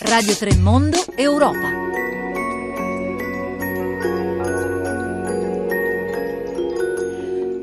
Radio Tremondo Europa.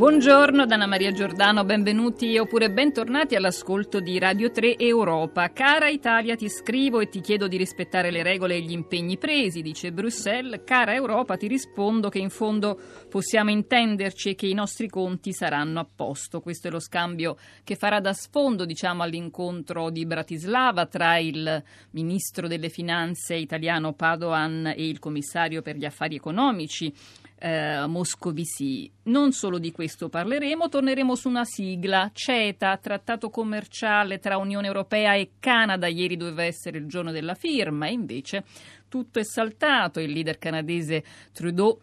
Buongiorno da Anna Maria Giordano, benvenuti oppure bentornati all'ascolto di Radio 3 Europa. Cara Italia, ti scrivo e ti chiedo di rispettare le regole e gli impegni presi, dice Bruxelles. Cara Europa, ti rispondo che in fondo possiamo intenderci e che i nostri conti saranno a posto. Questo è lo scambio che farà da sfondo, diciamo, all'incontro di Bratislava tra il ministro delle finanze italiano Padoan e il commissario per gli affari economici eh, Moscovici. Non solo di questo parleremo, torneremo su una sigla, CETA, trattato commerciale tra Unione Europea e Canada. Ieri doveva essere il giorno della firma invece tutto è saltato. Il leader canadese Trudeau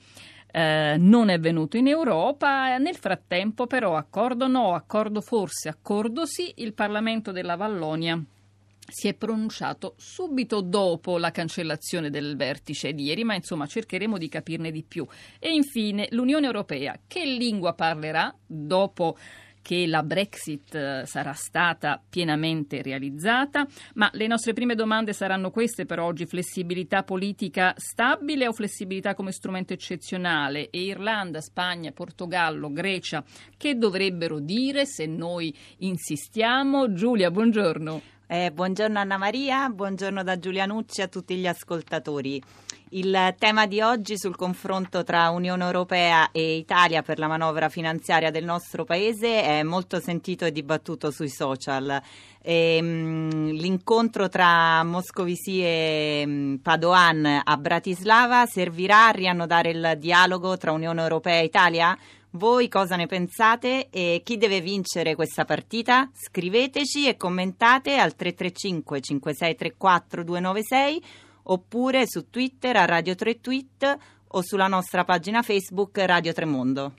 eh, non è venuto in Europa. Nel frattempo, però, accordo no, accordo forse, accordo sì, il Parlamento della Vallonia si è pronunciato subito dopo la cancellazione del vertice di ieri, ma insomma cercheremo di capirne di più. E infine l'Unione Europea, che lingua parlerà dopo che la Brexit eh, sarà stata pienamente realizzata, ma le nostre prime domande saranno queste per oggi, flessibilità politica stabile o flessibilità come strumento eccezionale? E Irlanda, Spagna, Portogallo, Grecia, che dovrebbero dire se noi insistiamo? Giulia, buongiorno. Eh, buongiorno Anna Maria, buongiorno da Giulianucci a tutti gli ascoltatori. Il tema di oggi sul confronto tra Unione Europea e Italia per la manovra finanziaria del nostro paese è molto sentito e dibattuto sui social. E, mh, l'incontro tra Moscovici e mh, Padoan a Bratislava servirà a riannodare il dialogo tra Unione Europea e Italia? Voi cosa ne pensate e chi deve vincere questa partita? Scriveteci e commentate al 335 5634 296 oppure su Twitter a Radio 3 Tweet o sulla nostra pagina Facebook Radio Tremondo.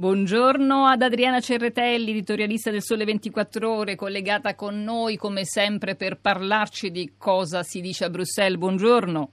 Buongiorno ad Adriana Cerretelli, editorialista del Sole 24 Ore, collegata con noi come sempre per parlarci di cosa si dice a Bruxelles. Buongiorno.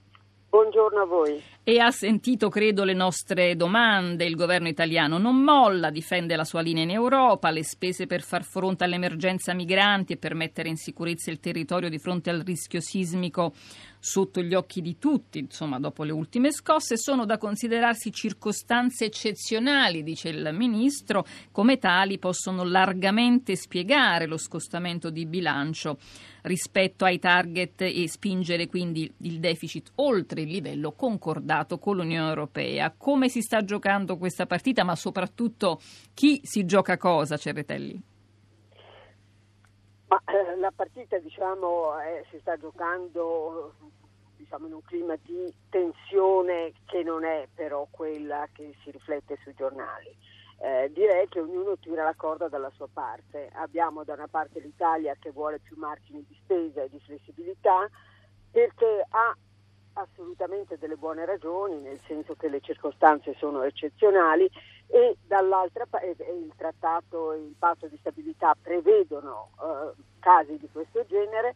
Buongiorno a voi. E ha sentito, credo, le nostre domande. Il governo italiano non molla, difende la sua linea in Europa, le spese per far fronte all'emergenza migranti e per mettere in sicurezza il territorio di fronte al rischio sismico sotto gli occhi di tutti, insomma, dopo le ultime scosse, sono da considerarsi circostanze eccezionali, dice il ministro, come tali possono largamente spiegare lo scostamento di bilancio rispetto ai target e spingere quindi il deficit oltre il livello concordato con l'Unione Europea. Come si sta giocando questa partita, ma soprattutto chi si gioca cosa, Cerretelli? Ma, eh, la partita diciamo, eh, si sta giocando diciamo, in un clima di tensione che non è però quella che si riflette sui giornali. Eh, direi che ognuno tira la corda dalla sua parte. Abbiamo da una parte l'Italia che vuole più margini di spesa e di flessibilità perché ha assolutamente delle buone ragioni, nel senso che le circostanze sono eccezionali e dall'altra parte il trattato e il patto di stabilità prevedono eh, casi di questo genere.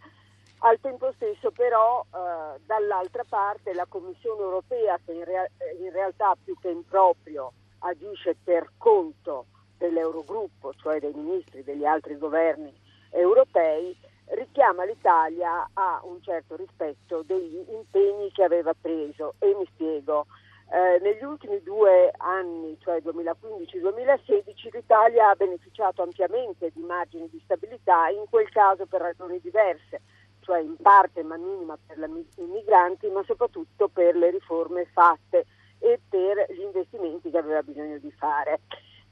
Al tempo stesso però eh, dall'altra parte la Commissione europea che in, rea- in realtà più che in proprio agisce per conto dell'Eurogruppo, cioè dei ministri degli altri governi europei, richiama l'Italia a un certo rispetto degli impegni che aveva preso e mi spiego. Eh, negli ultimi due anni, cioè 2015-2016, l'Italia ha beneficiato ampiamente di margini di stabilità, in quel caso per ragioni diverse, cioè in parte ma minima per i migranti, ma soprattutto per le riforme fatte e per gli investimenti che aveva bisogno di fare.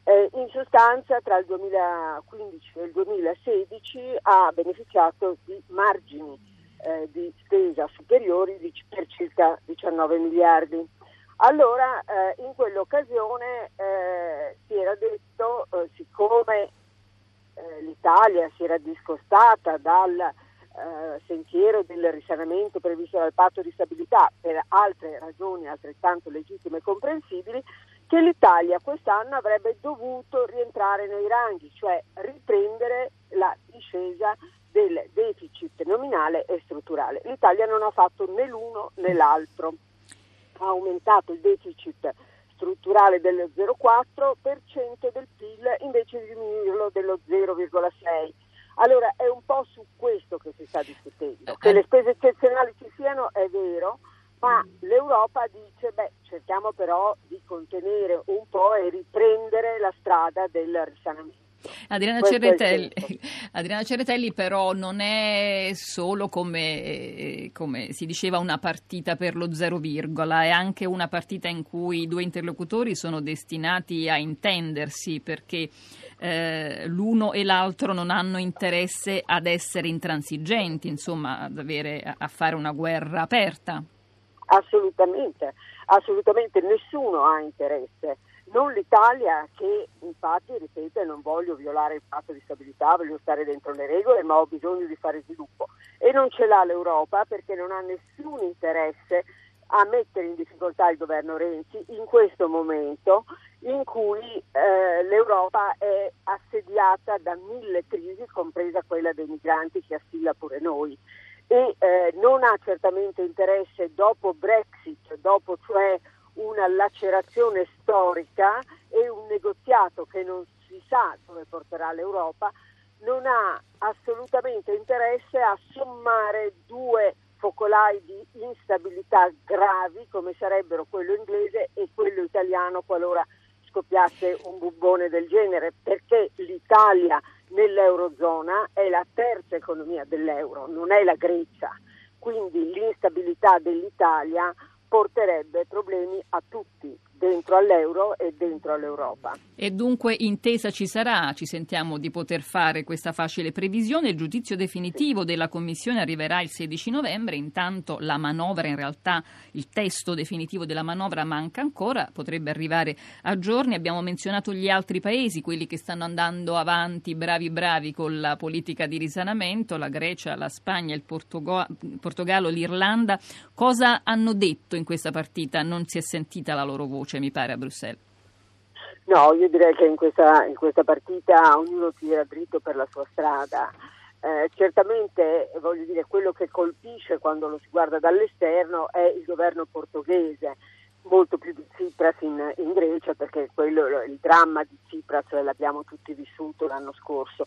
Eh, in sostanza tra il 2015 e il 2016 ha beneficiato di margini eh, di spesa superiori di, per circa 19 miliardi. Allora eh, in quell'occasione eh, si era detto, eh, siccome eh, l'Italia si era discostata dal sentiero del risanamento previsto dal patto di stabilità per altre ragioni altrettanto legittime e comprensibili, che l'Italia quest'anno avrebbe dovuto rientrare nei ranghi, cioè riprendere la l'ascesa del deficit nominale e strutturale. L'Italia non ha fatto né l'uno né l'altro, ha aumentato il deficit strutturale dello 0,4% del PIL invece di diminuirlo dello 0,6%. Allora è un po' su questo che si sta discutendo, che le spese eccezionali ci siano è vero, ma l'Europa dice beh cerchiamo però di contenere un po' e riprendere la strada del risanamento. Adriana Cerretelli, Adriana Cerretelli, però non è solo come, come, si diceva una partita per lo zero virgola, è anche una partita in cui i due interlocutori sono destinati a intendersi perché eh, l'uno e l'altro non hanno interesse ad essere intransigenti, insomma ad avere, a fare una guerra aperta. Assolutamente, assolutamente nessuno ha interesse non l'Italia che infatti, ripete, non voglio violare il patto di stabilità, voglio stare dentro le regole, ma ho bisogno di fare sviluppo. E non ce l'ha l'Europa perché non ha nessun interesse a mettere in difficoltà il governo Renzi in questo momento in cui eh, l'Europa è assediata da mille crisi, compresa quella dei migranti che assilla pure noi. E eh, non ha certamente interesse dopo Brexit, dopo cioè una lacerazione storica e un negoziato che non si sa dove porterà l'Europa, non ha assolutamente interesse a sommare due focolai di instabilità gravi come sarebbero quello inglese e quello italiano qualora scoppiasse un bubbone del genere, perché l'Italia nell'Eurozona è la terza economia dell'euro, non è la Grecia. Quindi l'instabilità dell'Italia porterebbe problemi a tutti dentro all'euro e dentro all'Europa. E dunque intesa ci sarà, ci sentiamo di poter fare questa facile previsione, il giudizio definitivo della Commissione arriverà il 16 novembre, intanto la manovra in realtà, il testo definitivo della manovra manca ancora, potrebbe arrivare a giorni, abbiamo menzionato gli altri paesi, quelli che stanno andando avanti bravi bravi con la politica di risanamento, la Grecia, la Spagna, il Portogallo, l'Irlanda, cosa hanno detto in questa partita? Non si è sentita la loro voce? Mi pare, a Bruxelles. No, io direi che in questa, in questa partita ognuno tira dritto per la sua strada. Eh, certamente voglio dire quello che colpisce quando lo si guarda dall'esterno è il governo portoghese molto più di Tsipras in, in, Grecia perché quello, il dramma di Tsipras l'abbiamo tutti vissuto l'anno scorso.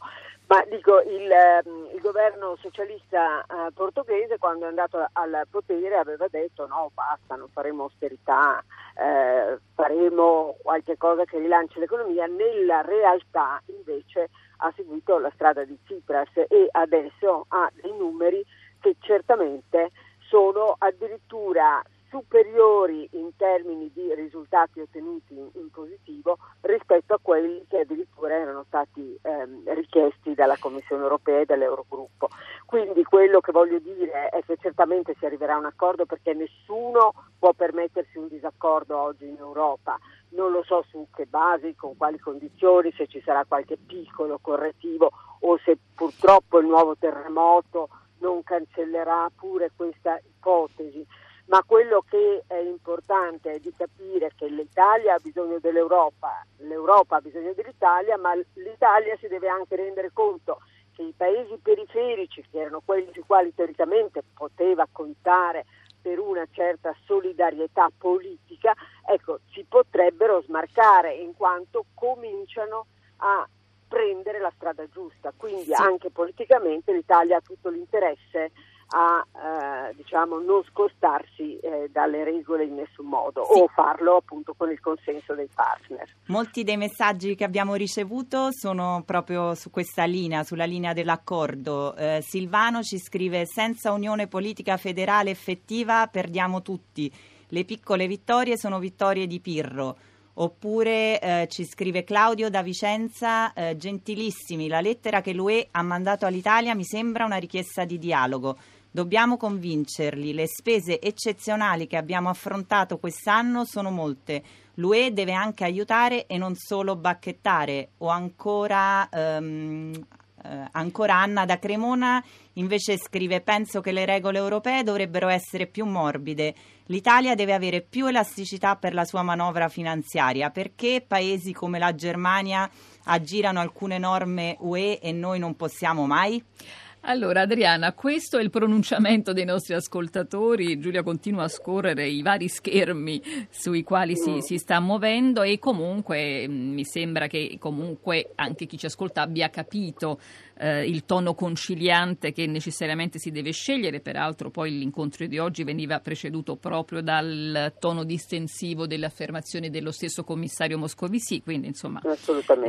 Ma dico, il, ehm, il governo socialista eh, portoghese quando è andato al potere aveva detto no, basta, non faremo austerità, eh, faremo qualche cosa che rilanci l'economia. Nella realtà invece ha seguito la strada di Tsipras e adesso ha dei numeri che certamente sono addirittura superiori in termini di risultati ottenuti in, in, positivo rispetto a quelli che addirittura erano stati ehm, richiesti dalla Commissione europea e dall'Eurogruppo. Quindi quello che voglio dire è che certamente si arriverà a un accordo perché nessuno può permettersi un disaccordo oggi in Europa. Non lo so su che basi, con quali condizioni, se ci sarà qualche piccolo correttivo o se purtroppo il nuovo terremoto non cancellerà pure questa ipotesi ma quello che è importante è di capire che l'Italia ha bisogno dell'Europa, l'Europa ha bisogno dell'Italia, ma l'Italia si deve anche rendere conto che i paesi periferici, che erano quelli sui quali teoricamente poteva contare per una certa solidarietà politica, ecco, si potrebbero smarcare in quanto cominciano a prendere la strada giusta. Quindi sì. anche politicamente l'Italia ha tutto l'interesse a eh, diciamo, non scostarsi eh, dalle regole in nessun modo sì. o farlo appunto con il consenso dei partner. Molti dei messaggi che abbiamo ricevuto sono proprio su questa linea, sulla linea dell'accordo. Eh, Silvano ci scrive senza unione politica federale effettiva perdiamo tutti. Le piccole vittorie sono vittorie di Pirro. Oppure eh, ci scrive Claudio da Vicenza, eh, gentilissimi, la lettera che l'UE ha mandato all'Italia mi sembra una richiesta di dialogo. Dobbiamo convincerli, le spese eccezionali che abbiamo affrontato quest'anno sono molte. L'UE deve anche aiutare e non solo bacchettare o ancora um, eh, ancora Anna da Cremona invece scrive penso che le regole europee dovrebbero essere più morbide. L'Italia deve avere più elasticità per la sua manovra finanziaria. Perché paesi come la Germania aggirano alcune norme UE e noi non possiamo mai? Allora Adriana, questo è il pronunciamento dei nostri ascoltatori, Giulia continua a scorrere i vari schermi sui quali si, si sta muovendo e comunque mm, mi sembra che comunque anche chi ci ascolta abbia capito eh, il tono conciliante che necessariamente si deve scegliere, peraltro poi l'incontro di oggi veniva preceduto proprio dal tono distensivo delle affermazioni dello stesso commissario Moscovici, quindi insomma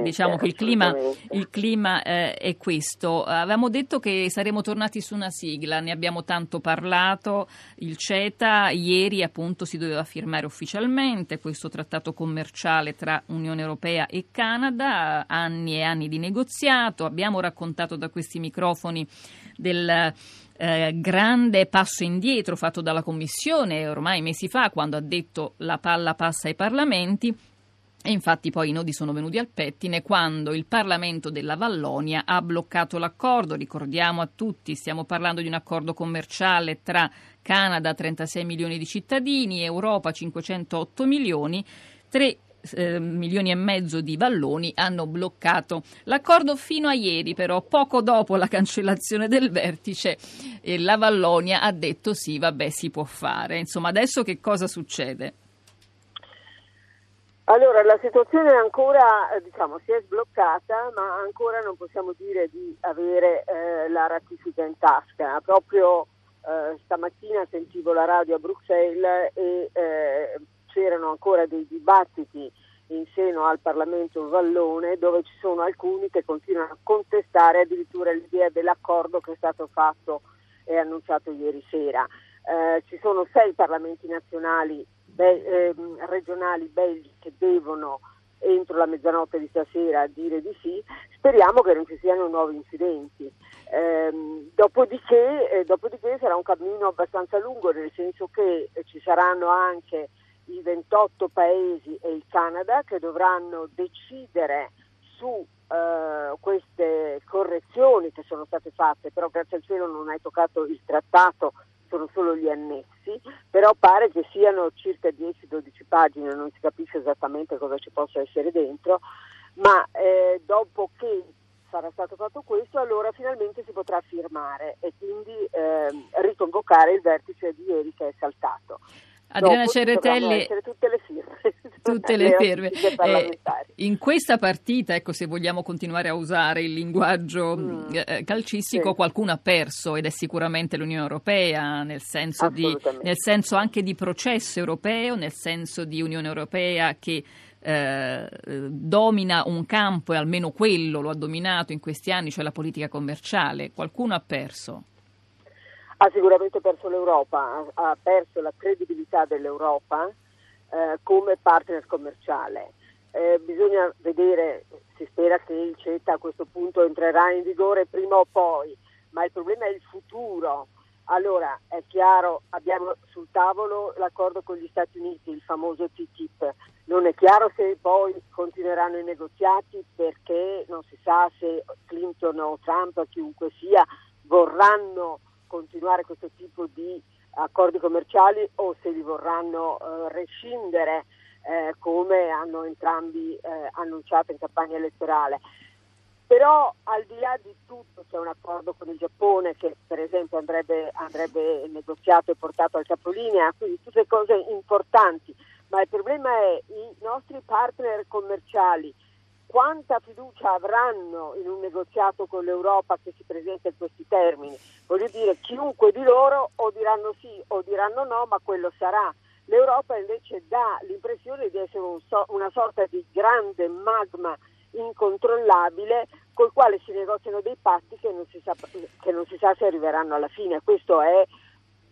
diciamo che il clima, il clima eh, è questo. Avevamo detto che saremmo tornati su una sigla, ne abbiamo tanto parlato, il CETA ieri appunto si doveva firmare ufficialmente questo trattato commerciale tra Unione Europea e Canada, anni e anni di negoziato, abbiamo raccontato da questi microfoni del eh, grande passo indietro fatto dalla Commissione ormai mesi fa quando ha detto la palla passa ai parlamenti. E infatti poi i nodi sono venuti al pettine quando il Parlamento della Vallonia ha bloccato l'accordo. Ricordiamo a tutti, stiamo parlando di un accordo commerciale tra Canada, 36 milioni di cittadini, Europa, 508 milioni, tre eh, milioni e mezzo di valloni hanno bloccato l'accordo fino a ieri, però poco dopo la cancellazione del vertice eh, la Vallonia ha detto sì, vabbè, si può fare. Insomma, adesso che cosa succede? Allora, la situazione ancora, eh, diciamo, si è sbloccata, ma ancora non possiamo dire di avere eh, la ratifica in tasca. Proprio eh, stamattina sentivo la radio a Bruxelles e eh, c'erano ancora dei dibattiti in seno al Parlamento Vallone dove ci sono alcuni che continuano a contestare addirittura l'idea dell'accordo che è stato fatto e annunciato ieri sera. Eh, ci sono sei parlamenti nazionali, be- eh, regionali belgi che devono entro la mezzanotte di stasera dire di sì, speriamo che non ci siano nuovi incidenti. Eh, dopodiché, eh, dopodiché, sarà un cammino abbastanza lungo, nel senso che ci saranno anche i 28 paesi e il Canada che dovranno decidere su eh, queste correzioni che sono state fatte, però grazie al cielo non hai toccato il trattato, sono solo gli annessi, però pare che siano circa 10-12 pagine, non si capisce esattamente cosa ci possa essere dentro, ma eh, dopo che sarà stato fatto questo, allora finalmente si potrà firmare e quindi eh, riconvocare il vertice di ieri che è saltato. Adriana Ceretelli, tutte le firme, tutte le firme. Eh, in questa partita, ecco, se vogliamo continuare a usare il linguaggio mm. eh, calcistico, sì. qualcuno ha perso ed è sicuramente l'Unione Europea, nel senso, di, nel senso anche di processo europeo, nel senso di Unione Europea che eh, domina un campo e almeno quello lo ha dominato in questi anni, cioè la politica commerciale. Qualcuno ha perso ha sicuramente perso l'Europa, ha, perso la credibilità dell'Europa eh, come partner commerciale. Eh, bisogna vedere, si spera che il CETA a questo punto entrerà in vigore prima o poi, ma il problema è il futuro. Allora, è chiaro, abbiamo sul tavolo l'accordo con gli Stati Uniti, il famoso TTIP. Non è chiaro se poi continueranno i negoziati perché non si sa se Clinton o Trump, chiunque sia, vorranno continuare questo tipo di accordi commerciali o se li vorranno eh, rescindere eh, come hanno entrambi eh, annunciato in campagna elettorale. Però al di là di tutto c'è un accordo con il Giappone che per esempio andrebbe, andrebbe negoziato e portato al capolinea, quindi tutte cose importanti, ma il problema è i nostri partner commerciali quanta fiducia avranno in un negoziato con l'Europa che si presenta in questi termini. Voglio dire, chiunque di loro o diranno sì o diranno no, ma quello sarà. L'Europa invece dà l'impressione di essere un so- una sorta di grande magma incontrollabile col quale si negoziano dei patti che non si sa, non si sa se arriveranno alla fine. Questo è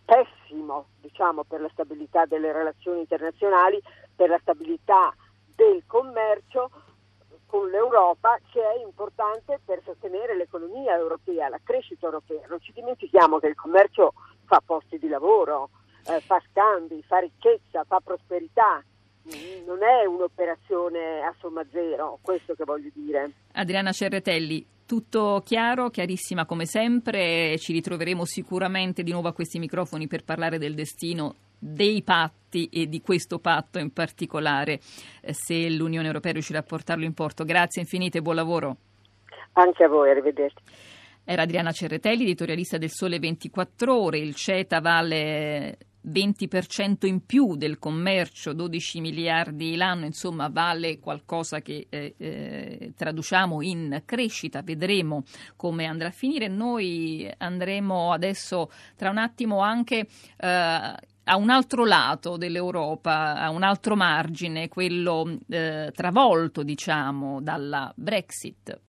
pessimo diciamo, per la stabilità delle relazioni internazionali, per la stabilità del commercio con l'Europa che è importante per sostenere l'economia europea, la crescita europea. Non ci dimentichiamo che il commercio fa posti di lavoro, eh, fa scambi, fa ricchezza, fa prosperità non è un'operazione a somma zero, questo che voglio dire. Adriana Cerretelli, tutto chiaro, chiarissima come sempre, ci ritroveremo sicuramente di nuovo a questi microfoni per parlare del destino dei patti e di questo patto in particolare, eh, se l'Unione Europea riuscirà a portarlo in porto. Grazie infinite buon lavoro. Anche a voi, arrivederci. Era Adriana Cerretelli, editorialista del Sole 24 Ore. Il CETA vale 20% in più del commercio, 12 miliardi l'anno, insomma vale qualcosa che eh, eh, traduciamo in crescita, vedremo come andrà a finire. Noi andremo adesso tra un attimo anche eh, a un altro lato dell'Europa, a un altro margine, quello eh, travolto, diciamo, dalla Brexit.